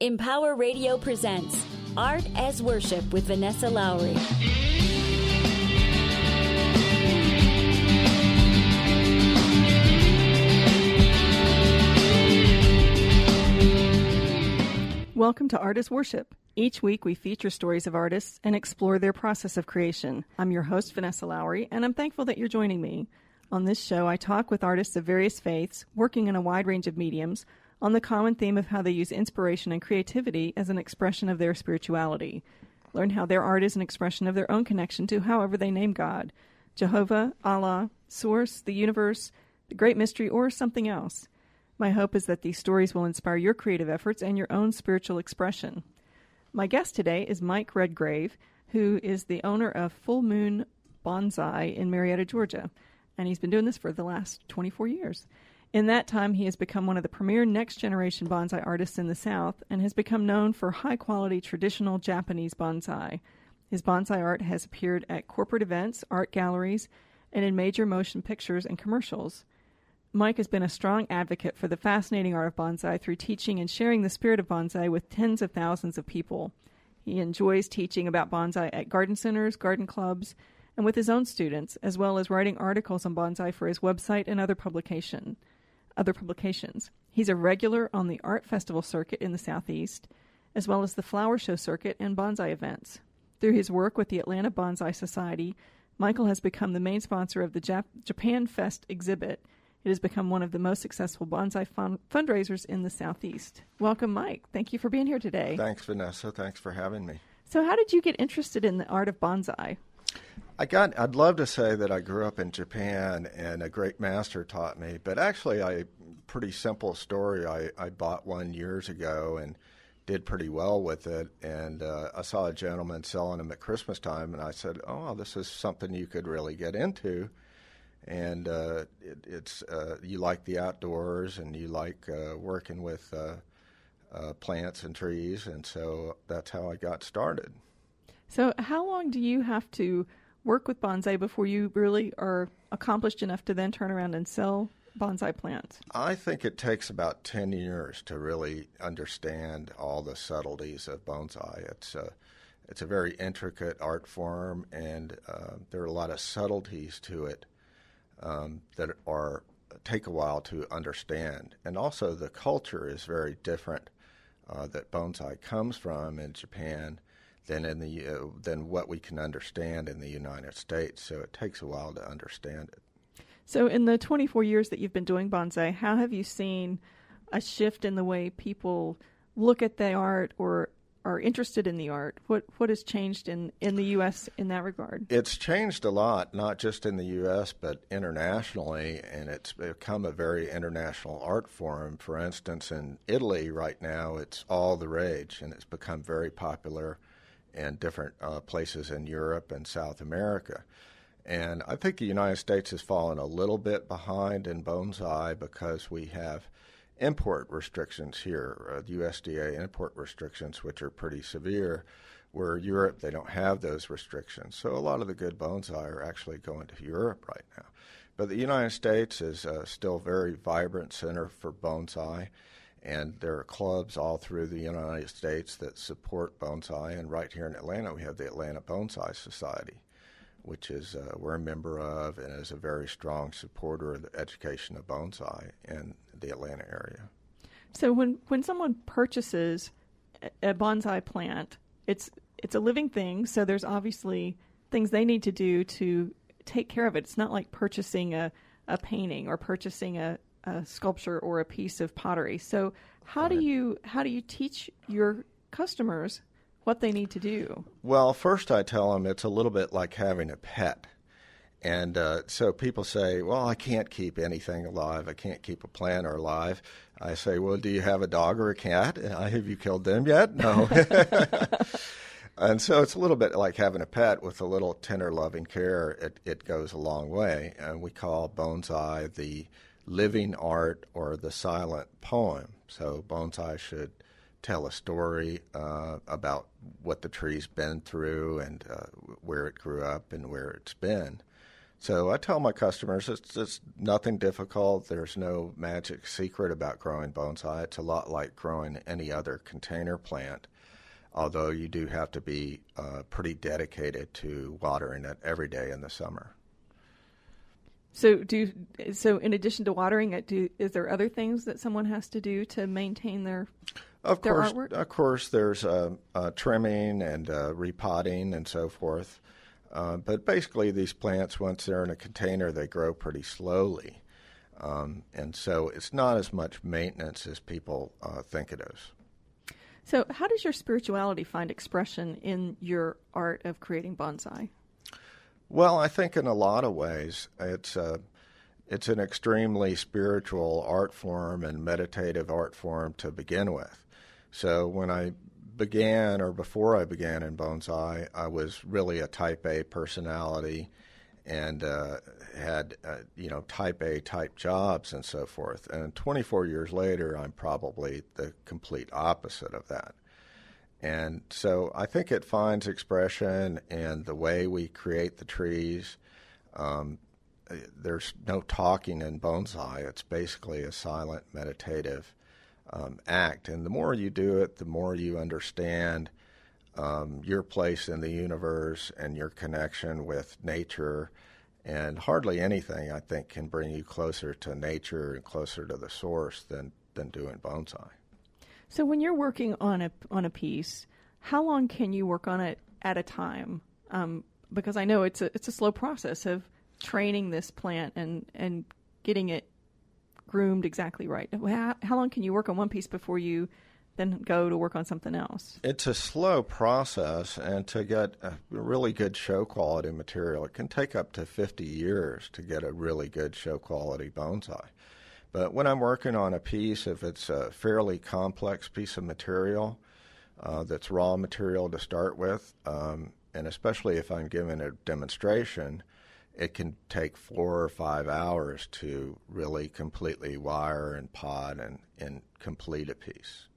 Empower Radio presents Art as Worship with Vanessa Lowry. Welcome to Art as Worship. Each week we feature stories of artists and explore their process of creation. I'm your host, Vanessa Lowry, and I'm thankful that you're joining me. On this show, I talk with artists of various faiths, working in a wide range of mediums, on the common theme of how they use inspiration and creativity as an expression of their spirituality. Learn how their art is an expression of their own connection to however they name God Jehovah, Allah, Source, the universe, the great mystery, or something else. My hope is that these stories will inspire your creative efforts and your own spiritual expression. My guest today is Mike Redgrave, who is the owner of Full Moon Bonsai in Marietta, Georgia, and he's been doing this for the last 24 years. In that time, he has become one of the premier next generation bonsai artists in the South and has become known for high quality traditional Japanese bonsai. His bonsai art has appeared at corporate events, art galleries, and in major motion pictures and commercials. Mike has been a strong advocate for the fascinating art of bonsai through teaching and sharing the spirit of bonsai with tens of thousands of people. He enjoys teaching about bonsai at garden centers, garden clubs, and with his own students, as well as writing articles on bonsai for his website and other publication other publications. He's a regular on the art festival circuit in the Southeast, as well as the flower show circuit and bonsai events. Through his work with the Atlanta Bonsai Society, Michael has become the main sponsor of the Jap- Japan Fest exhibit. It has become one of the most successful bonsai fun- fundraisers in the Southeast. Welcome, Mike. Thank you for being here today. Thanks, Vanessa. Thanks for having me. So, how did you get interested in the art of bonsai? I got. I'd love to say that I grew up in Japan and a great master taught me, but actually, I pretty simple story. I, I bought one years ago and did pretty well with it. And uh, I saw a gentleman selling them at Christmas time, and I said, "Oh, this is something you could really get into." And uh, it, it's uh, you like the outdoors and you like uh, working with uh, uh, plants and trees, and so that's how I got started. So, how long do you have to work with bonsai before you really are accomplished enough to then turn around and sell bonsai plants? I think it takes about 10 years to really understand all the subtleties of bonsai. It's a, it's a very intricate art form, and uh, there are a lot of subtleties to it um, that are take a while to understand. And also, the culture is very different uh, that bonsai comes from in Japan than in the uh, than what we can understand in the United States. So it takes a while to understand it. So, in the 24 years that you've been doing bonsai, how have you seen a shift in the way people look at the art or are interested in the art? What what has changed in, in the U.S. in that regard? It's changed a lot, not just in the U.S. but internationally, and it's become a very international art form. For instance, in Italy right now, it's all the rage, and it's become very popular and different uh, places in Europe and South America. And I think the United States has fallen a little bit behind in bonsai because we have import restrictions here, uh, the USDA import restrictions, which are pretty severe. Where Europe, they don't have those restrictions. So a lot of the good bonsai are actually going to Europe right now. But the United States is uh, still very vibrant center for bonsai. And there are clubs all through the United States that support bonsai. And right here in Atlanta, we have the Atlanta Bonsai Society, which is uh, we're a member of and is a very strong supporter of the education of bonsai in the Atlanta area. So when when someone purchases a bonsai plant, it's it's a living thing. So there's obviously things they need to do to take care of it. It's not like purchasing a, a painting or purchasing a, a sculpture or a piece of pottery. So how do you how do you teach your customers what they need to do? Well, first I tell them it's a little bit like having a pet. And uh, so people say, well, I can't keep anything alive. I can't keep a plant alive. I say, well, do you have a dog or a cat? Have you killed them yet? No. and so it's a little bit like having a pet with a little tender loving care. It, it goes a long way. And we call bonsai the living art or the silent poem. So bonsai should tell a story uh, about what the tree's been through and uh, where it grew up and where it's been. So I tell my customers it's, nothing difficult. There's no magic secret about growing bonsai. It's a lot like growing any other container plant, although you do have to be uh, pretty dedicated to watering it every day in the summer. So do so. In addition to watering it, do is there other things that someone has to do to maintain their of their course, artwork? of course, there's uh, uh, trimming and uh, repotting and so forth. Uh, but basically, these plants, once they're in a container, they grow pretty slowly, um, and so it's not as much maintenance as people uh, think it is. So, how does your spirituality find expression in your art of creating bonsai? Well, I think in a lot of ways, it's a, it's an extremely spiritual art form and meditative art form to begin with. So when I began, or before I began in bonsai, I was really a Type A personality, and uh, had uh, you know Type A type jobs and so forth. And 24 years later, I'm probably the complete opposite of that. And so I think it finds expression in the way we create the trees. Um, there's no talking in bonsai. It's basically a silent meditative um, act. And the more you do it, the more you understand um, your place in the universe and your connection with nature. And hardly anything, I think, can bring you closer to nature and closer to the source than, than doing bonsai. So when you're working on a on a piece, how long can you work on it at a time? Um, because I know it's a it's a slow process of training this plant and and getting it groomed exactly right. How, how long can you work on one piece before you then go to work on something else? It's a slow process, and to get a really good show quality material, it can take up to 50 years to get a really good show quality bonsai. But when I'm working on a piece, if it's a fairly complex piece of material uh, that's raw material to start with, um, and especially if I'm giving a demonstration, it can take four or five hours to really completely wire and pod and, and complete a piece.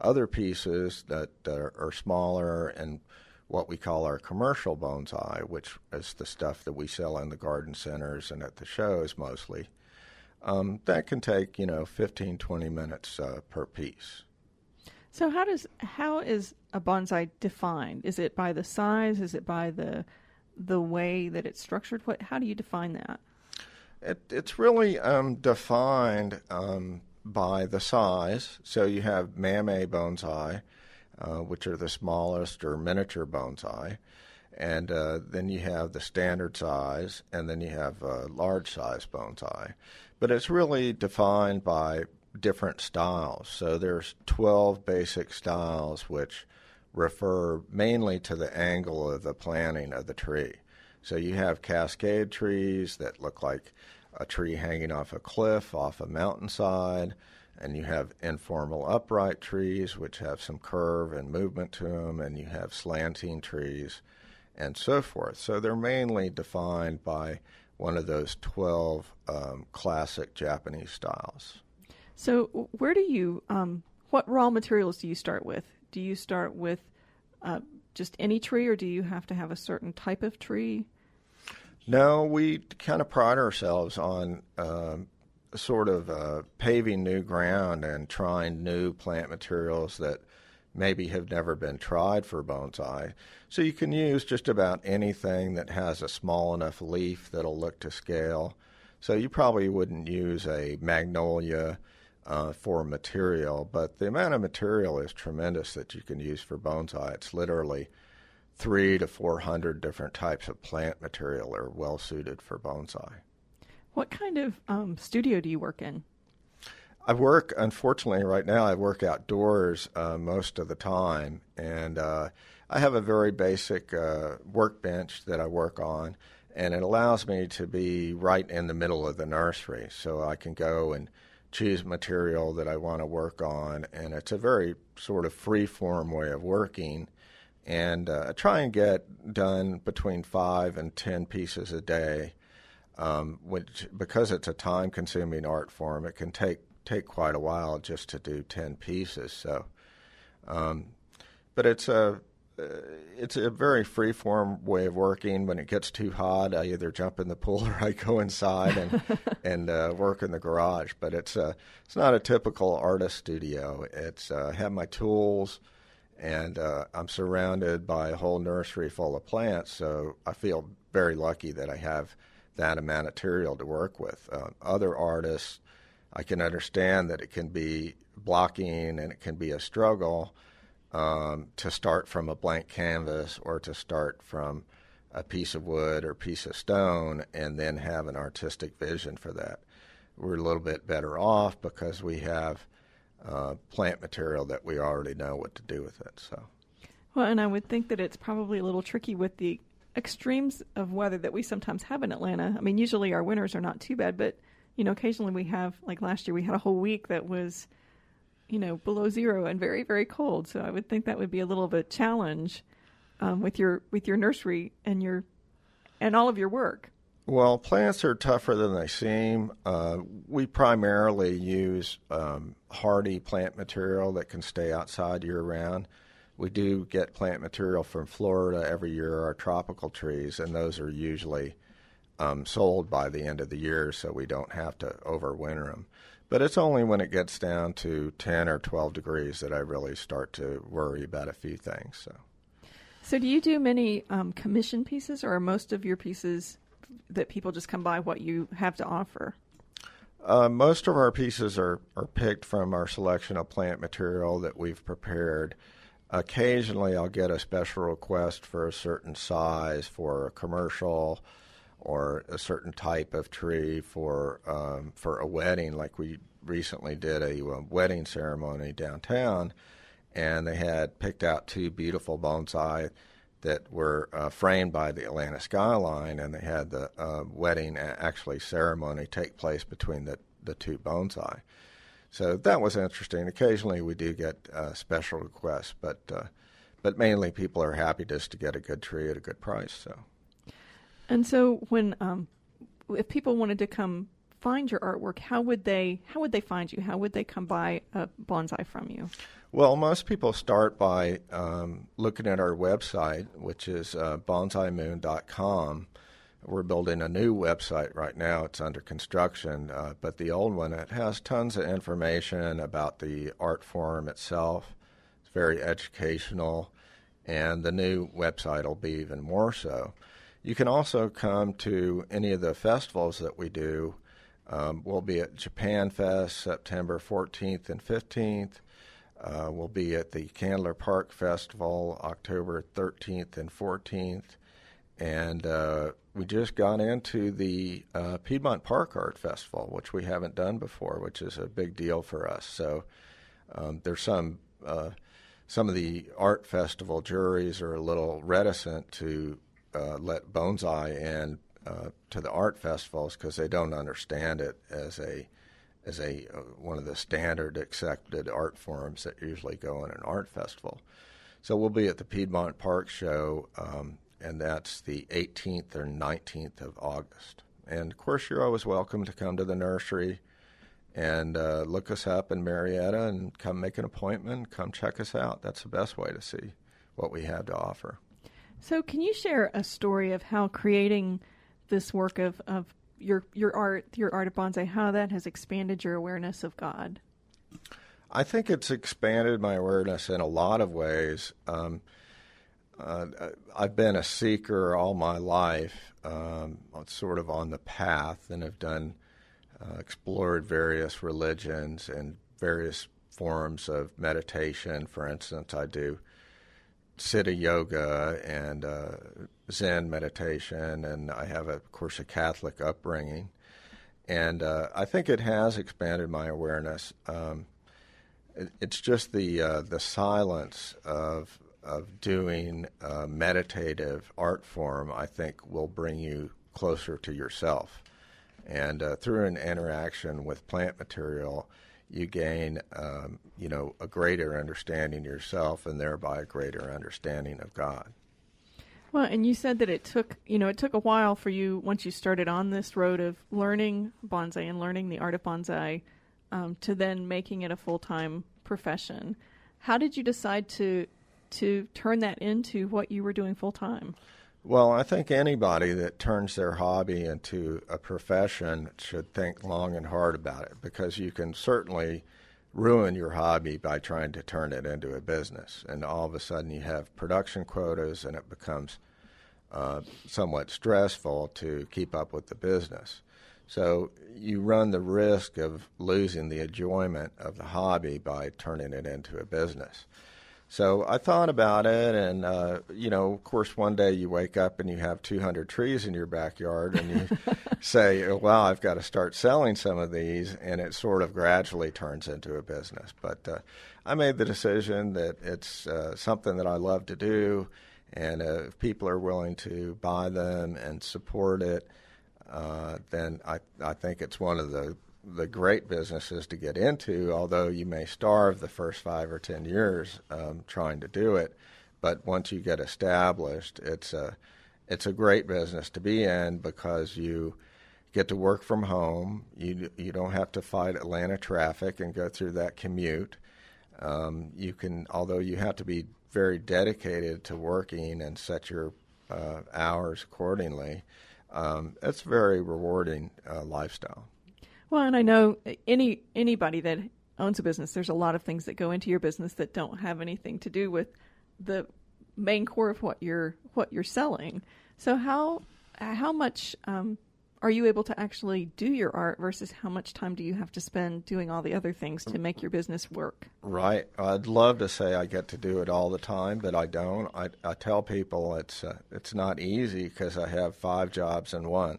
Other pieces that, are smaller and what we call our commercial bonsai, which is the stuff that we sell in the garden centers and at the shows mostly, um, that can take, you know, 15, 20 minutes uh, per piece. So how does how is a bonsai defined? Is it by the size? Is it by the the way that it's structured? What how do you define that? It, it's really um, defined um, by the size. So you have Mame bonsai, uh, which are the smallest or miniature bonsai, and uh, then you have the standard size, and then you have uh, large size bonsai. But it's really defined by different styles. So there's 12 basic styles which refer mainly to the angle of the planting of the tree. So you have cascade trees that look like a tree hanging off a cliff, off a mountainside, and you have informal upright trees which have some curve and movement to them, and you have slanting trees and so forth. So they're mainly defined by one of those 12 um, classic Japanese styles. So, where do you, um, what raw materials do you start with? Do you start with uh, just any tree, or do you have to have a certain type of tree? No, we kind of pride ourselves on um, sort of uh, paving new ground and trying new plant materials that maybe have never been tried for bonsai. So you can use just about anything that has a small enough leaf that'll look to scale. So you probably wouldn't use a magnolia uh, for material, but the amount of material is tremendous that you can use for bonsai. It's literally three to four hundred different types of plant material are well suited for bonsai. What kind of um, studio do you work in? I work, unfortunately, right now, I work outdoors uh, most of the time. And uh, I have a very basic uh, workbench that I work on, and it allows me to be right in the middle of the nursery. So I can go and choose material that I want to work on. And it's a very sort of free form way of working. And uh, I try and get done between five and ten pieces a day. Um, which, because it's a time consuming art form, it can take take quite a while just to do 10 pieces. So, um, but it's a, uh, it's a very free form way of working. When it gets too hot, I either jump in the pool or I go inside and and uh, work in the garage. But it's a uh, it's not a typical artist studio. It's uh, have my tools, and uh, I'm surrounded by a whole nursery full of plants. So I feel very lucky that I have that amount of material to work with. Uh, other artists, I can understand that it can be blocking and it can be a struggle um, to start from a blank canvas or to start from a piece of wood or piece of stone and then have an artistic vision for that. We're a little bit better off because we have uh, plant material that we already know what to do with it. So, well, and I would think that it's probably a little tricky with the extremes of weather that we sometimes have in Atlanta. I mean, usually our winters are not too bad, but you know, occasionally we have like last year we had a whole week that was you know below zero and very very cold. So I would think that would be a little of a challenge um, with your with your nursery and your and all of your work. Well, plants are tougher than they seem. Uh, we primarily use um, hardy plant material that can stay outside year round. We do get plant material from Florida every year, our tropical trees, and those are usually um, sold by the end of the year, so we don't have to overwinter them. But it's only when it gets down to 10 or 12 degrees that I really start to worry about a few things. So, so do you do many um, commission pieces, or are most of your pieces that people just come by what you have to offer? Uh, most of our pieces are, are picked from our selection of plant material that we've prepared. Occasionally, I'll get a special request for a certain size for a commercial or a certain type of tree for um, for a wedding. Like we recently did a, a, wedding ceremony downtown, and they had picked out two beautiful bonsai that were uh, framed by the Atlanta skyline, and they had the uh, wedding actually ceremony take place between the the two bonsai. So that was interesting. Occasionally, we do get uh, special requests, but uh, but mainly people are happy just to get a good tree at a good price. So. And so, when um, if people wanted to come find your artwork, how would they how would they find you? How would they come by a bonsai from you? Well, most people start by um, looking at our website, which is uh, bonsaimoon.com. We're building a new website right now. It's under construction, uh, but the old one it has tons of information about the art form itself. It's very educational, and the new website will be even more so. You can also come to any of the festivals that we do. Um, we'll be at Japan Fest September 14th and 15th. Uh, we'll be at the Candler Park Festival October 13th and 14th. And uh, we just got into the uh, Piedmont Park Art Festival, which we haven't done before, which is a big deal for us. So um, there's some uh, some of the art festival juries are a little reticent to uh, let eye in uh, to the art festivals because they don't understand it as a as a uh, one of the standard accepted art forms that usually go in an art festival. So we'll be at the Piedmont Park Show, um, and that's the 18th or 19th of August. And of course, you're always welcome to come to the nursery and uh, look us up in Marietta and come make an appointment, come check us out. That's the best way to see what we have to offer. So, can you share a story of how creating this work of, of your your art, your art of bonsai, how that has expanded your awareness of God? I think it's expanded my awareness in a lot of ways. Um, uh, I've been a seeker all my life, um, sort of on the path, and have done uh, explored various religions and various forms of meditation. For instance, I do Siddha yoga and uh, Zen meditation, and I have, a, of course, a Catholic upbringing. And uh, I think it has expanded my awareness. Um, it, it's just the uh, the silence of of doing a meditative art form. I think will bring you closer to yourself, and uh, through an interaction with plant material, you gain, um, you know, a greater understanding yourself and thereby a greater understanding of God. Well, and you said that it took, you know, it took a while for you once you started on this road of learning bonsai and learning the art of bonsai um, to then making it a full time profession. How did you decide to to turn that into what you were doing full time? Well, I think anybody that turns their hobby into a profession should think long and hard about it because you can certainly ruin your hobby by trying to turn it into a business. And all of a sudden you have production quotas and it becomes uh, somewhat stressful to keep up with the business. So you run the risk of losing the enjoyment of the hobby by turning it into a business. So I thought about it, and uh, you know, of course, one day you wake up and you have 200 trees in your backyard, and you say, oh, "Well, I've got to start selling some of these," and it sort of gradually turns into a business. But uh, I made the decision that it's uh, something that I love to do, and uh, if people are willing to buy them and support it, uh, then I I think it's one of the the great businesses to get into, although you may starve the first five or ten years um, trying to do it. But once you get established, it's a it's a great business to be in because you get to work from home. You you don't have to fight Atlanta traffic and go through that commute. Um, you can, although you have to be very dedicated to working and set your uh, hours accordingly. Um, it's a very rewarding uh, lifestyle. Well, and I know any anybody that owns a business, there's a lot of things that go into your business that don't have anything to do with the main core of what you're what you're selling. So how how much um, are you able to actually do your art versus how much time do you have to spend doing all the other things to make your business work? Right. I'd love to say I get to do it all the time, but I don't. I, I tell people it's uh, it's not easy because I have five jobs in one.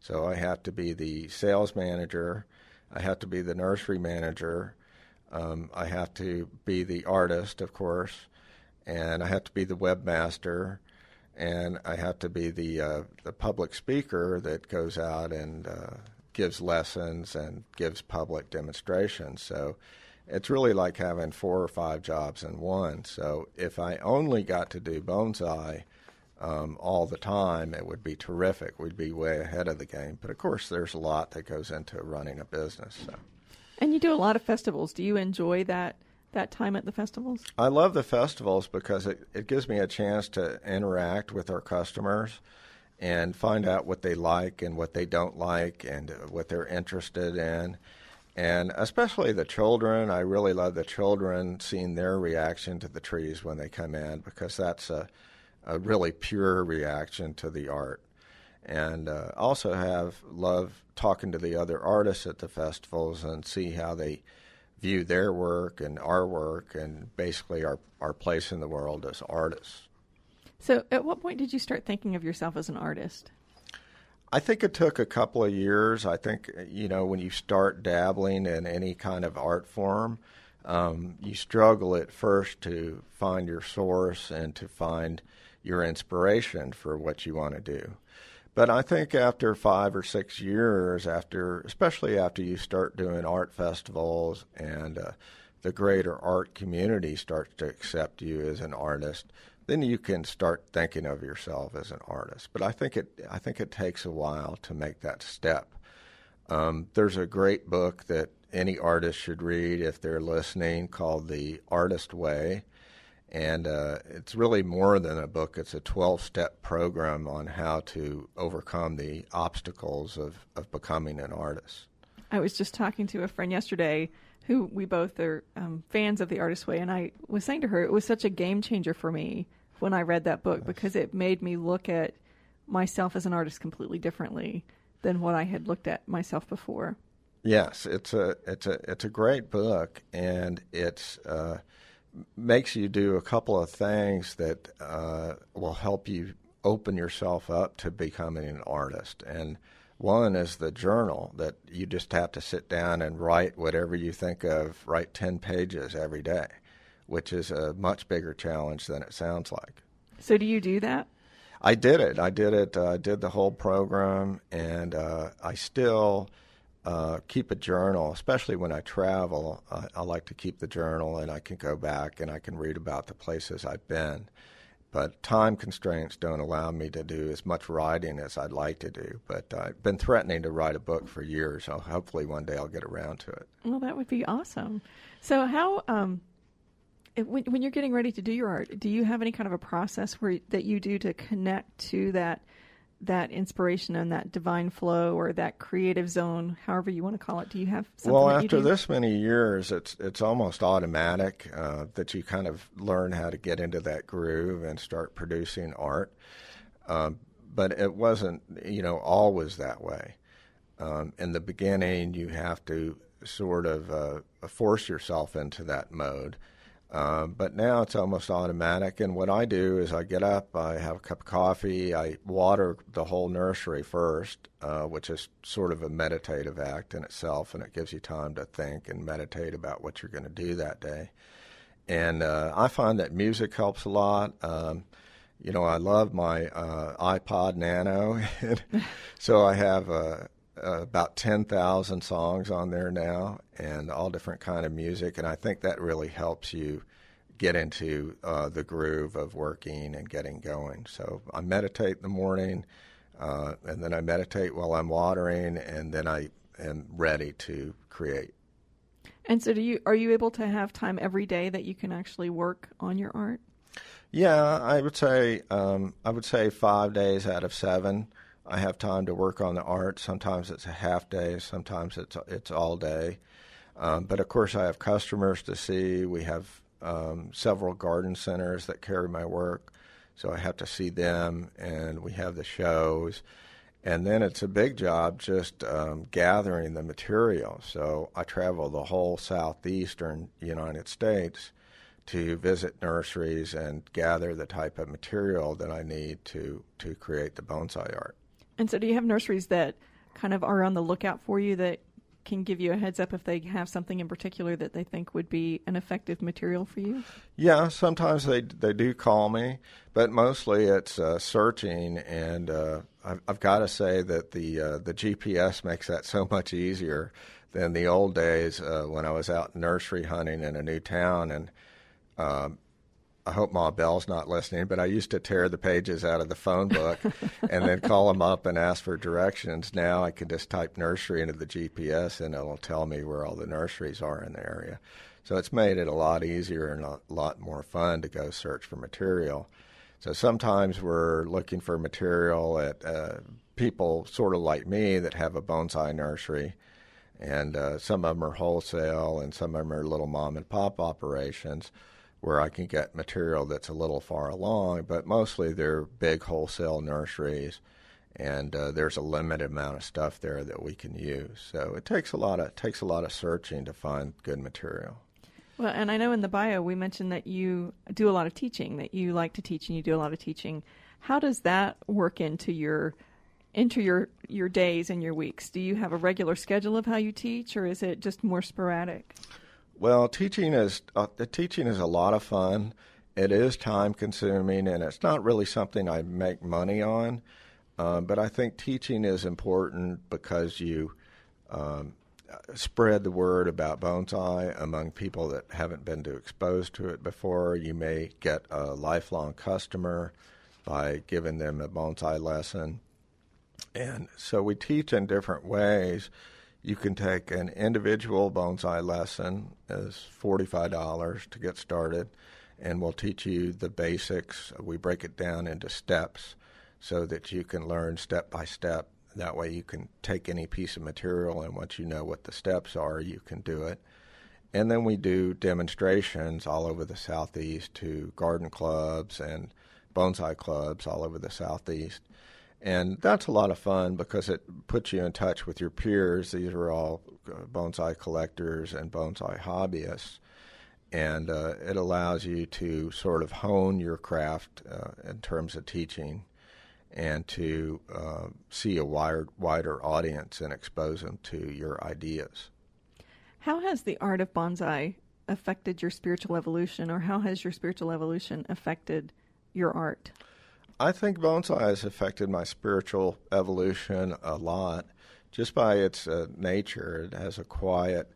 So I have to be the sales manager, I have to be the nursery manager, um, I have to be the artist, of course, and I have to be the webmaster, and I have to be the uh, the public speaker that goes out and uh, gives lessons and gives public demonstrations. So it's really like having four or five jobs in one. So if I only got to do bonsai um, all the time, it would be terrific. We'd be way ahead of the game. But of course, there's a lot that goes into running a business. So. And you do a lot of festivals. Do you enjoy that that time at the festivals? I love the festivals because it, it gives me a chance to interact with our customers and find out what they like and what they don't like and what they're interested in. And especially the children, I really love the children seeing their reaction to the trees when they come in because that's a a really pure reaction to the art. And uh, also have love talking to the other artists at the festivals and see how they view their work and our work and basically our, our place in the world as artists. So, at what point did you start thinking of yourself as an artist? I think it took a couple of years. I think, you know, when you start dabbling in any kind of art form, um, you struggle at first to find your source and to find your inspiration for what you want to do. But I think after five or six years, after especially after you start doing art festivals and uh, the greater art community starts to accept you as an artist, then you can start thinking of yourself as an artist. But I think it I think it takes a while to make that step. Um, there's a great book that any artist should read if they're listening called The Artist Way and uh, it's really more than a book. It's a 12 step program on how to overcome the obstacles of, of becoming an artist. I was just talking to a friend yesterday who we both are um, fans of The Artist Way, and I was saying to her it was such a game changer for me when I read that book because it made me look at myself as an artist completely differently than what I had looked at myself before. Yes, it's a it's a it's a great book, and it's uh, makes you do a couple of things that uh, will help you open yourself up to becoming an artist. And one is the journal that you just have to sit down and write whatever you think of, write 10 pages every day, which is a much bigger challenge than it sounds like. So, do you do that? I did it. I did it. I uh, did the whole program, and uh, I still uh, keep a journal, especially when I travel. Uh, I like to keep the journal, and I can go back and I can read about the places I've been. But time constraints don't allow me to do as much writing as I'd like to do. But I've been threatening to write a book for years, so hopefully one day I'll get around to it. Well, that would be awesome. So, how um, when, when you're getting ready to do your art, do you have any kind of a process where that you do to connect to that that inspiration and that divine flow or that creative zone, however you want to call it? Do you have something well after this many years, it's it's almost automatic uh, that you kind of learn how to get into that groove and start producing art. Um, but it wasn't, you know, always that way. Um, in the beginning, you have to sort of uh, force yourself into that mode um, but now it's almost automatic. And what I do is I get up, I have a cup of coffee, I water the whole nursery first, uh, which is sort of a meditative act in itself, and it gives you time to think and meditate about what you're going to do that day. And uh, I find that music helps a lot. Um, you know, I love my uh, iPod Nano, so I have a uh, about 10,000 songs on there now and all different kind of music and I think that really helps you get into uh, the groove of working and getting going. So I meditate in the morning uh, and then I meditate while I'm watering and then I am ready to create. And so do you are you able to have time every day that you can actually work on your art? Yeah, I would say um, I would say 5 days out of 7 I have time to work on the art. Sometimes it's a half day, sometimes it's it's all day. Um, but of course, I have customers to see. We have um, several garden centers that carry my work, so I have to see them, and we have the shows. And then it's a big job just um, gathering the material. So I travel the whole southeastern United States to visit nurseries and gather the type of material that I need to, to create the bonsai art. And so, do you have nurseries that kind of are on the lookout for you that can give you a heads up if they have something in particular that they think would be an effective material for you? Yeah, sometimes they they do call me, but mostly it's uh, searching, and uh, I've, I've got to say that the uh, the GPS makes that so much easier than the old days uh, when I was out nursery hunting in a new town and. Um, I hope Ma Bell's not listening, but I used to tear the pages out of the phone book and then call them up and ask for directions. Now I can just type nursery into the GPS and it'll tell me where all the nurseries are in the area. So it's made it a lot easier and a lot more fun to go search for material. So sometimes we're looking for material at uh, people sort of like me that have a bonsai nursery. And uh, some of them are wholesale and some of them are little mom and pop operations where I can get material that's a little far along, but mostly they're big wholesale nurseries, and uh, there's a limited amount of stuff there that we can use. So it takes a lot of takes a lot of searching to find good material. Well, and I know in the bio we mentioned that you do a lot of teaching, that you like to teach and you do a lot of teaching. How does that work into your into your your days and your weeks? Do you have a regular schedule of how you teach, or is it just more sporadic? Well, teaching is uh, the teaching is a lot of fun. It is time consuming, and it's not really something I make money on. Um, but I think teaching is important because you um, spread the word about bonsai among people that haven't been too exposed to it before. You may get a lifelong customer by giving them a bonsai lesson. And so we teach in different ways. You can take an individual bonsai lesson is $45 to get started, and we'll teach you the basics. We break it down into steps so that you can learn step by step. That way, you can take any piece of material, and once you know what the steps are, you can do it. And then we do demonstrations all over the Southeast to garden clubs and bonsai clubs all over the Southeast. And that's a lot of fun because it puts you in touch with your peers. These are all uh, bonsai collectors and bonsai hobbyists. And uh, it allows you to sort of hone your craft uh, in terms of teaching and to uh, see a wider, wider audience and expose them to your ideas. How has the art of bonsai affected your spiritual evolution, or how has your spiritual evolution affected your art? I think bonsai has affected my spiritual evolution a lot just by its uh, nature. It has a quiet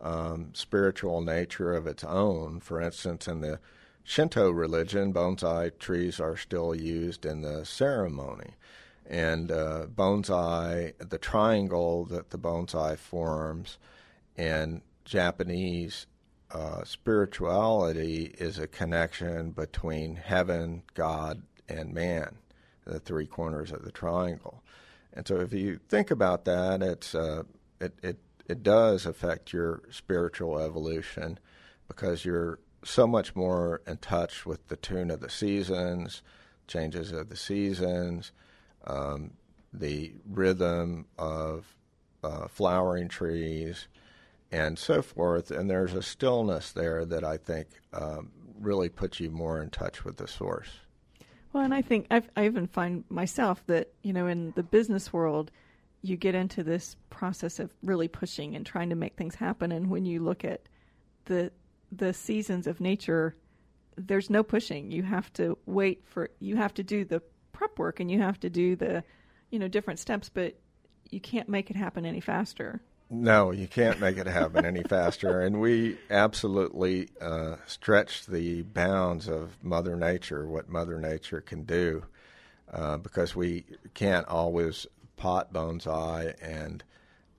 um, spiritual nature of its own. For instance, in the Shinto religion, bonsai trees are still used in the ceremony. And uh, bonsai, the triangle that the bonsai forms in Japanese uh, spirituality is a connection between heaven, God, and man, the three corners of the triangle. And so, if you think about that, it's uh, it, it it does affect your spiritual evolution because you're so much more in touch with the tune of the seasons, changes of the seasons, um, the rhythm of uh, flowering trees, and so forth. And there's a stillness there that I think um, really puts you more in touch with the source. Well, and I think I've, I even find myself that, you know, in the business world, you get into this process of really pushing and trying to make things happen. And when you look at the the seasons of nature, there's no pushing. You have to wait for you have to do the prep work and you have to do the you know different steps, but you can't make it happen any faster. No, you can't make it happen any faster. And we absolutely uh, stretch the bounds of Mother Nature, what Mother Nature can do, uh, because we can't always pot bonsai and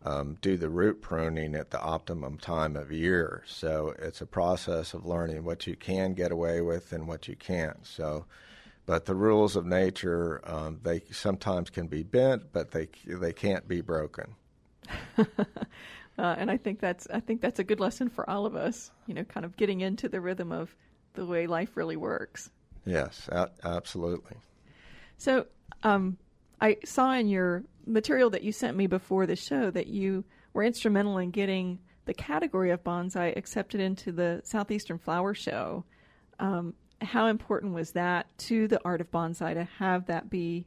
um, do the root pruning at the optimum time of year. So it's a process of learning what you can get away with and what you can't. So, but the rules of nature um, they sometimes can be bent, but they they can't be broken. uh, and I think that's I think that's a good lesson for all of us. You know, kind of getting into the rhythm of the way life really works. Yes, a- absolutely. So, um, I saw in your material that you sent me before the show that you were instrumental in getting the category of bonsai accepted into the Southeastern Flower Show. Um, how important was that to the art of bonsai to have that be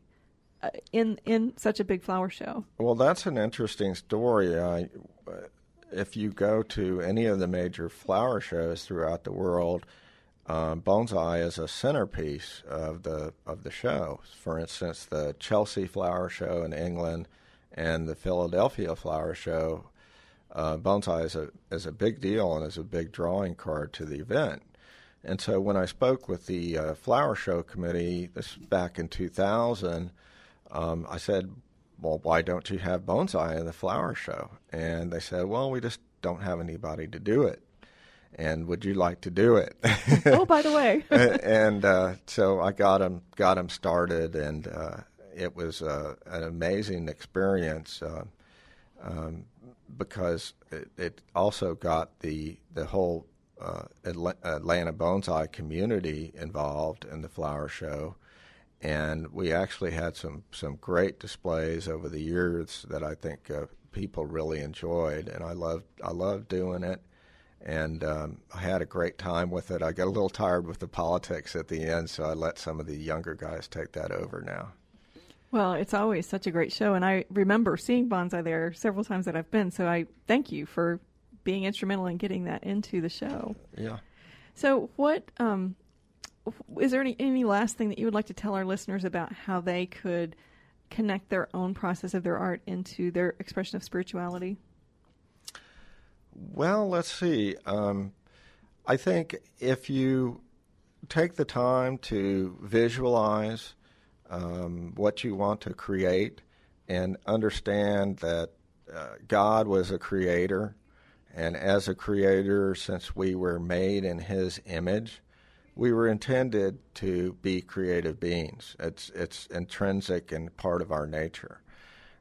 in in such a big flower show? Well, that's an interesting story. I, if you go to any of the major flower shows throughout the world, um, bonsai is a centerpiece of the of the show. For instance, the Chelsea Flower Show in England and the Philadelphia Flower Show, uh, bonsai is a is a big deal and is a big drawing card to the event. And so when I spoke with the uh, flower show committee, this back in 2000, um, I said, "Well, why don't you have bonsai in the flower show?" And they said, "Well, we just don't have anybody to do it." and would you like to do it? oh, by the way. and uh, so I got him got him started, and uh, it was uh, an amazing experience uh, um, because it, it, also got the the whole uh, Atlanta bonsai community involved in the flower show. And we actually had some, some great displays over the years that I think uh, people really enjoyed, and I loved I loved doing it and um, I had a great time with it. I got a little tired with the politics at the end, so I let some of the younger guys take that over now. Well, it's always such a great show, and I remember seeing bonsai there several times that I've been. So I thank you for being instrumental in getting that into the show. Yeah. So, what um, is there any any last thing that you would like to tell our listeners about how they could connect their own process of their art into their expression of spirituality? Well, let's see. Um, I think if you take the time to visualize um, what you want to create and understand that uh, God was a creator, and as a creator, since we were made in His image, we were intended to be creative beings. It's it's intrinsic and part of our nature.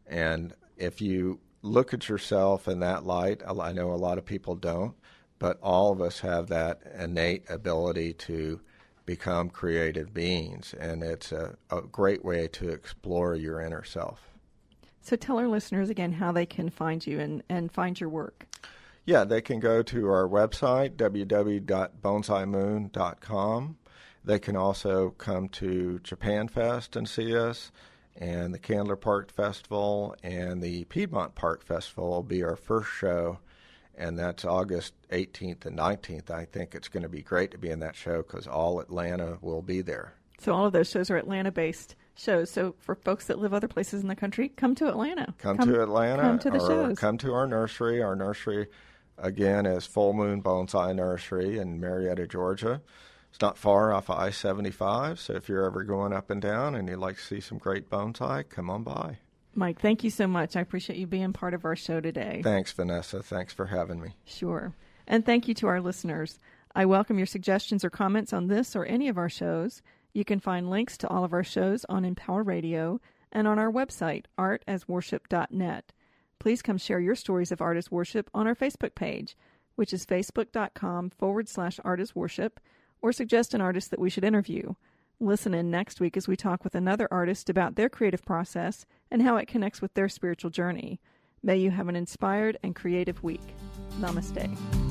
And if you look at yourself in that light. I know a lot of people don't, but all of us have that innate ability to become creative beings, and it's a, a great way to explore your inner self. So tell our listeners again how they can find you and, and find your work. Yeah, they can go to our website, www.bonsaimoon.com. They can also come to Japan Fest and see us and the Candler Park Festival and the Piedmont Park Festival will be our first show, and that's August 18th and 19th. I think it's going to be great to be in that show because all Atlanta will be there. So all of those shows are Atlanta-based shows. So for folks that live other places in the country, come to Atlanta. Come, come to Atlanta. Come to the or shows. Come to our nursery. Our nursery, again, is Full Moon Bonsai Nursery in Marietta, Georgia. It's not far off of I 75, so if you're ever going up and down and you'd like to see some great bonsai, come on by. Mike, thank you so much. I appreciate you being part of our show today. Thanks, Vanessa. Thanks for having me. Sure. And thank you to our listeners. I welcome your suggestions or comments on this or any of our shows. You can find links to all of our shows on Empower Radio and on our website, artasworship.net. Please come share your stories of Art as Worship on our Facebook page, which is facebook.com forward slash artasworship, or suggest an artist that we should interview. Listen in next week as we talk with another artist about their creative process and how it connects with their spiritual journey. May you have an inspired and creative week. Namaste.